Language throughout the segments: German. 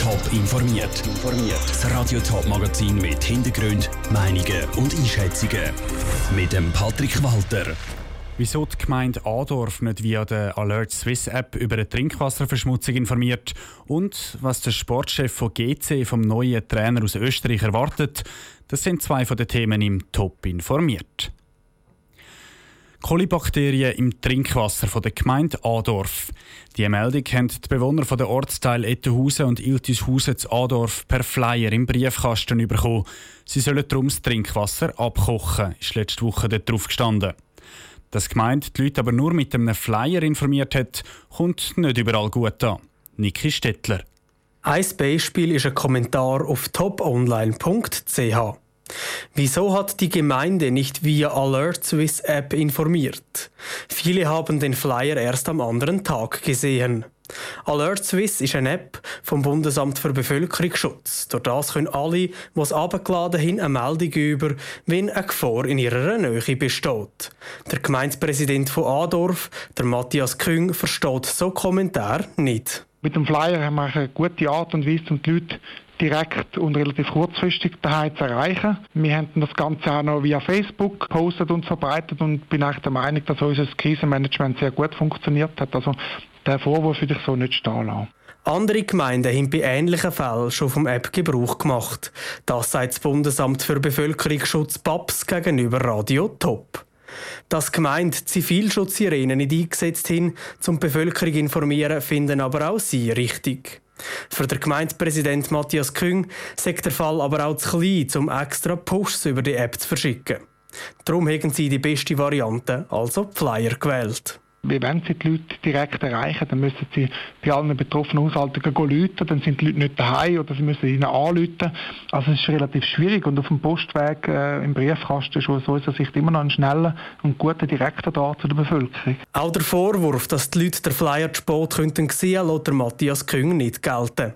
Top informiert. Das Radio Top Magazin mit Hintergrund, Meinungen und Einschätzungen mit dem Patrick Walter. Wieso die Gemeinde Adorf nicht via der Alert Swiss App über eine Trinkwasserverschmutzung informiert und was der Sportchef von GC vom neuen Trainer aus Österreich erwartet, das sind zwei von den Themen im Top informiert. Kolibakterien im Trinkwasser von der Gemeinde Adorf. Die Meldung haben die Bewohner von der Ortsteil Ettenhausen und Iltishausen zu Adorf per Flyer im Briefkasten bekommen. Sie sollen darum das Trinkwasser abkochen, ist letzte Woche dort drauf gestanden. Dass die Gemeinde die Leute aber nur mit einem Flyer informiert hat, kommt nicht überall gut an. Niki Stettler. Ein Beispiel ist ein Kommentar auf toponline.ch. Wieso hat die Gemeinde nicht via Alert Swiss App informiert? Viele haben den Flyer erst am anderen Tag gesehen. Alert Swiss ist eine App vom Bundesamt für Bevölkerungsschutz. Durch das können alle, die es abgeladen haben, eine Meldung über, wenn eine Gefahr in ihrer Nähe besteht. Der Gemeindepräsident von Adorf, der Matthias Küng, versteht so Kommentar nicht. Mit dem Flyer haben wir eine gute Art und Weise, um die Leute direkt und relativ kurzfristig daheim zu erreichen. Wir haben das Ganze auch noch via Facebook gepostet und verbreitet und bin eigentlich der Meinung, dass unser Krisenmanagement sehr gut funktioniert hat. Also der Vorwurf würde ich so nicht stehen lassen. Andere Gemeinden haben bei ähnlichen Fällen schon vom App Gebrauch gemacht. Das sagt das Bundesamt für Bevölkerungsschutz BAPS gegenüber Radio Top. Dass Gemeinde Zivilschutzsirenen nicht eingesetzt haben, um die Bevölkerung informieren, finden aber auch sie richtig. Für den Gemeindepräsident Matthias Küng sagt der Fall aber auch zu klein, um extra Pushs über die App zu verschicken. Darum haben sie die beste Variante, also Flyer, gewählt. Wenn Sie die Leute direkt erreichen, dann müssen Sie bei allen betroffenen Haushalten rufen, dann sind die Leute nicht daheim oder Sie müssen ihnen anrufen. Also es ist relativ schwierig und auf dem Postweg äh, im Briefkasten ist aus unserer Sicht immer noch ein schneller und guter direkter Draht zu der Bevölkerung. Auch der Vorwurf, dass die Leute den Flyer zu spät könnten sehen, lässt Matthias Küng nicht gelten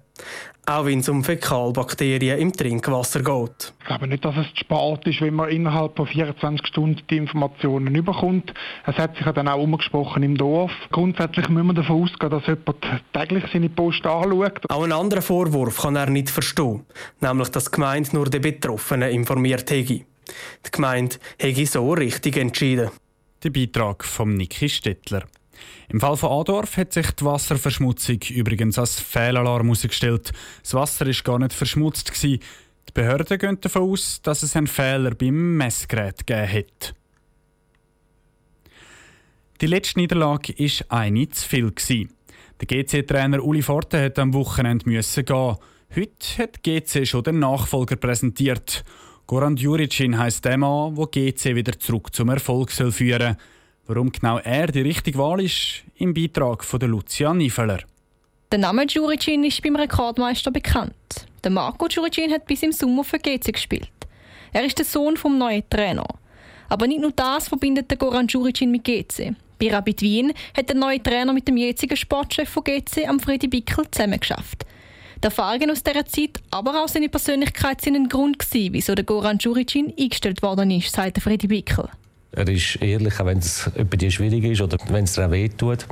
auch wenn es um Fäkalbakterien im Trinkwasser geht. Ich glaube nicht, dass es zu spät ist, wenn man innerhalb von 24 Stunden die Informationen überkommt. Es hat sich ja dann auch umgesprochen im Dorf. Grundsätzlich müssen wir davon ausgehen, dass jemand täglich seine Post anschaut. Auch einen anderen Vorwurf kann er nicht verstehen, nämlich dass die Gemeinde nur die Betroffenen informiert hätte. Die Gemeinde hätte so richtig entschieden. Der Beitrag von Niki Stettler. Im Fall von Adorf hat sich die Wasserverschmutzung übrigens als Fehlalarm herausgestellt. Das Wasser war gar nicht verschmutzt. Die Behörden gehen davon aus, dass es einen Fehler beim Messgerät gegeben hat. Die letzte Niederlage war eine zu viel. Der GC-Trainer Uli Forte hat am Wochenende müssen gehen. Heute hat GC schon den Nachfolger präsentiert. Goran Juricin heisst der Mann, der GC wieder zurück zum Erfolg führen soll. Warum genau er die richtige Wahl ist, im Beitrag von Lucia Niefeler. Der Name Juricin ist beim Rekordmeister bekannt. Der Marco Juricin hat bis im Sommer für GC gespielt. Er ist der Sohn vom neuen Trainer. Aber nicht nur das verbindet der Goran Juricin mit GC. Bei Rapid Wien hat der neue Trainer mit dem jetzigen Sportchef von GC, am Freddy Bickel, zusammengeschafft. Die Erfahrungen aus dieser Zeit, aber auch seine Persönlichkeit sind ein Grund gewesen, wieso der Goran Juricin eingestellt worden ist, sagt Freddy Bickel. Er ist ehrlich, auch wenn es bei dir schwierig ist oder wenn es dir auch wehtut.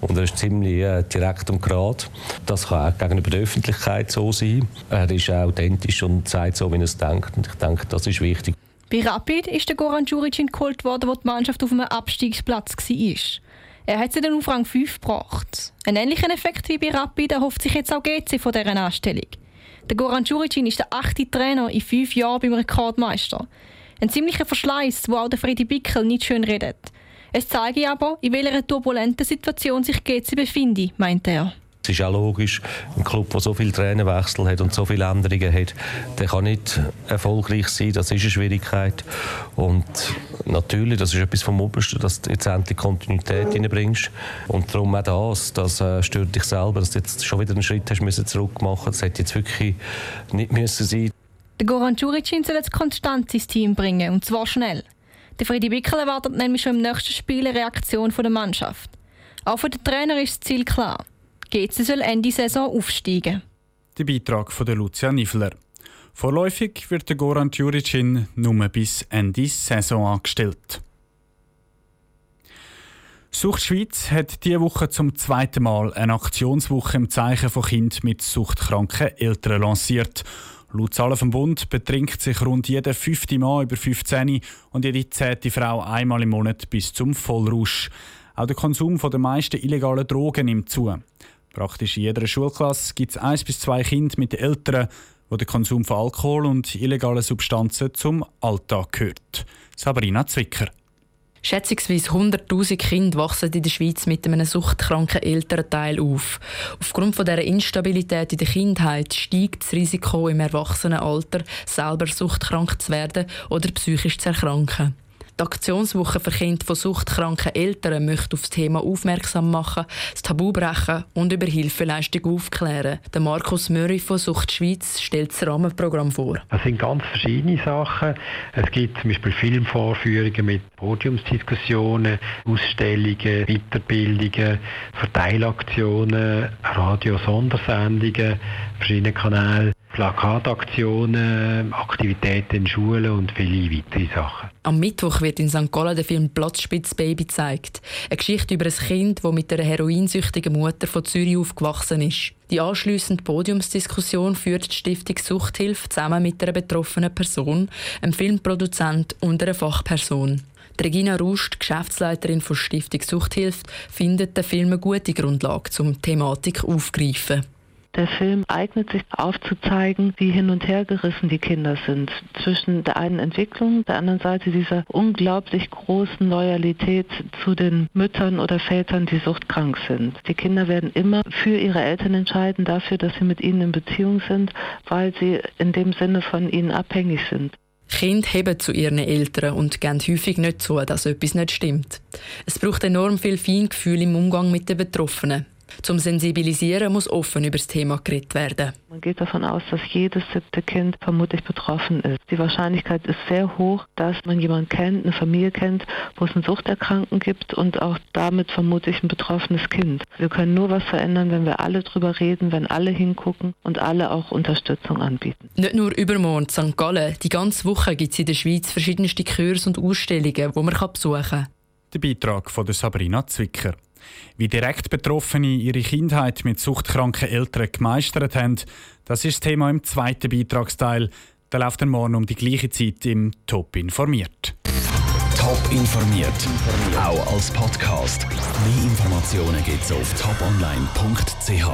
Und er ist ziemlich äh, direkt und gerade. Das kann auch gegenüber der Öffentlichkeit so sein. Er ist auch authentisch und sagt so, wie er es denkt. Und ich denke, das ist wichtig. Bei Rapid ist der Goran Juricin geholt worden, wo die Mannschaft auf einem Abstiegsplatz war. Er hat sie dann auf Rang 5 gebracht. Einen ähnlichen Effekt wie bei Rapid erhofft sich jetzt auch GC von dieser Anstellung. Der Goran Juricin ist der achte Trainer in fünf Jahren beim Rekordmeister. Ein ziemlicher Verschleiß, wo auch der Freddy Bickel nicht schön redet. Es zeige aber, in welcher turbulenten Situation sich GC befinde, meint er. Es ist auch logisch, ein Club, der so viele Trainerwechsel hat und so viele Änderungen hat, der kann nicht erfolgreich sein. Das ist eine Schwierigkeit. Und natürlich, das ist etwas vom Obersten, dass du jetzt endlich Kontinuität reinbringst. Und darum auch das, das äh, stört dich selber, dass du jetzt schon wieder einen Schritt hast müssen zurückmachen. Das hätte jetzt wirklich nicht müssen sein. Der Goran Juricin soll jetzt Konstanz ins Team bringen, und zwar schnell. Der Freddy Bickel erwartet nämlich schon im nächsten Spiel eine Reaktion der Mannschaft. Auch für den Trainer ist das Ziel klar. GC soll Ende Saison aufsteigen. Der Beitrag von der Lucia Nifler. Vorläufig wird der Goran Juricin nur bis Ende Saison angestellt. Sucht Schweiz hat diese Woche zum zweiten Mal eine Aktionswoche im Zeichen von Kindern mit suchtkranken Eltern lanciert. Laut Zahlen vom Bund betrinkt sich rund jeder fünfte Mann über 15 und jede zehnte Frau einmal im Monat bis zum Vollrausch. Auch der Konsum der meisten illegalen Drogen nimmt zu. Praktisch in jeder Schulklasse gibt es eins bis zwei Kinder mit Eltern, wo der Konsum von Alkohol und illegalen Substanzen zum Alltag gehört. Sabrina Zwicker. Schätzungsweise 100.000 Kinder wachsen in der Schweiz mit einem suchtkranken Elternteil auf. Aufgrund von dieser Instabilität in der Kindheit steigt das Risiko im Erwachsenenalter, selber suchtkrank zu werden oder psychisch zu erkranken. Die Aktionswoche für Kinder von suchtkranken Eltern möchte auf das Thema aufmerksam machen, das Tabu brechen und über Hilfeleistung aufklären. Der Markus Murray von Sucht Schweiz stellt das Rahmenprogramm vor. Es sind ganz verschiedene Sachen. Es gibt zum Beispiel Filmvorführungen mit Podiumsdiskussionen, Ausstellungen, Weiterbildungen, Verteilaktionen, Radio-Sondersendungen, verschiedene Kanäle. Plakataktionen, Aktivitäten in Schulen und viele weitere Sachen. Am Mittwoch wird in St. Gallen der Film Platzspitzbaby gezeigt. Eine Geschichte über ein Kind, das mit einer heroinsüchtigen Mutter von Zürich aufgewachsen ist. Die anschliessende Podiumsdiskussion führt die Stiftung Suchthilfe zusammen mit einer betroffenen Person, einem Filmproduzent und einer Fachperson. Regina Rust, Geschäftsleiterin von Stiftung Suchthilfe, findet den Film eine gute Grundlage, um die Thematik aufzugreifen. Der Film eignet sich aufzuzeigen, wie hin und her gerissen die Kinder sind. Zwischen der einen Entwicklung, der anderen Seite dieser unglaublich großen Loyalität zu den Müttern oder Vätern, die suchtkrank sind. Die Kinder werden immer für ihre Eltern entscheiden, dafür, dass sie mit ihnen in Beziehung sind, weil sie in dem Sinne von ihnen abhängig sind. Kinder heben zu ihren Eltern und geben häufig nicht zu, dass etwas nicht stimmt. Es braucht enorm viel Feingefühl im Umgang mit den Betroffenen. Zum Sensibilisieren muss offen über das Thema geredet werden. Man geht davon aus, dass jedes siebte Kind vermutlich betroffen ist. Die Wahrscheinlichkeit ist sehr hoch, dass man jemanden kennt, eine Familie kennt, wo es einen Suchterkrankten gibt und auch damit vermutlich ein betroffenes Kind. Wir können nur was verändern, wenn wir alle drüber reden, wenn alle hingucken und alle auch Unterstützung anbieten. Nicht nur übermorgen St. Gallen, die ganze Woche gibt es in der Schweiz verschiedenste Kurse und Ausstellungen, die man besuchen kann. Der Beitrag von Sabrina Zwicker. Wie direkt Betroffene ihre Kindheit mit suchtkranken Eltern gemeistert haben, das ist das Thema im zweiten Beitragsteil. Der läuft dann morgen um die gleiche Zeit im Top informiert. Top informiert, auch als Podcast. Mehr Informationen gibt's auf toponline.ch.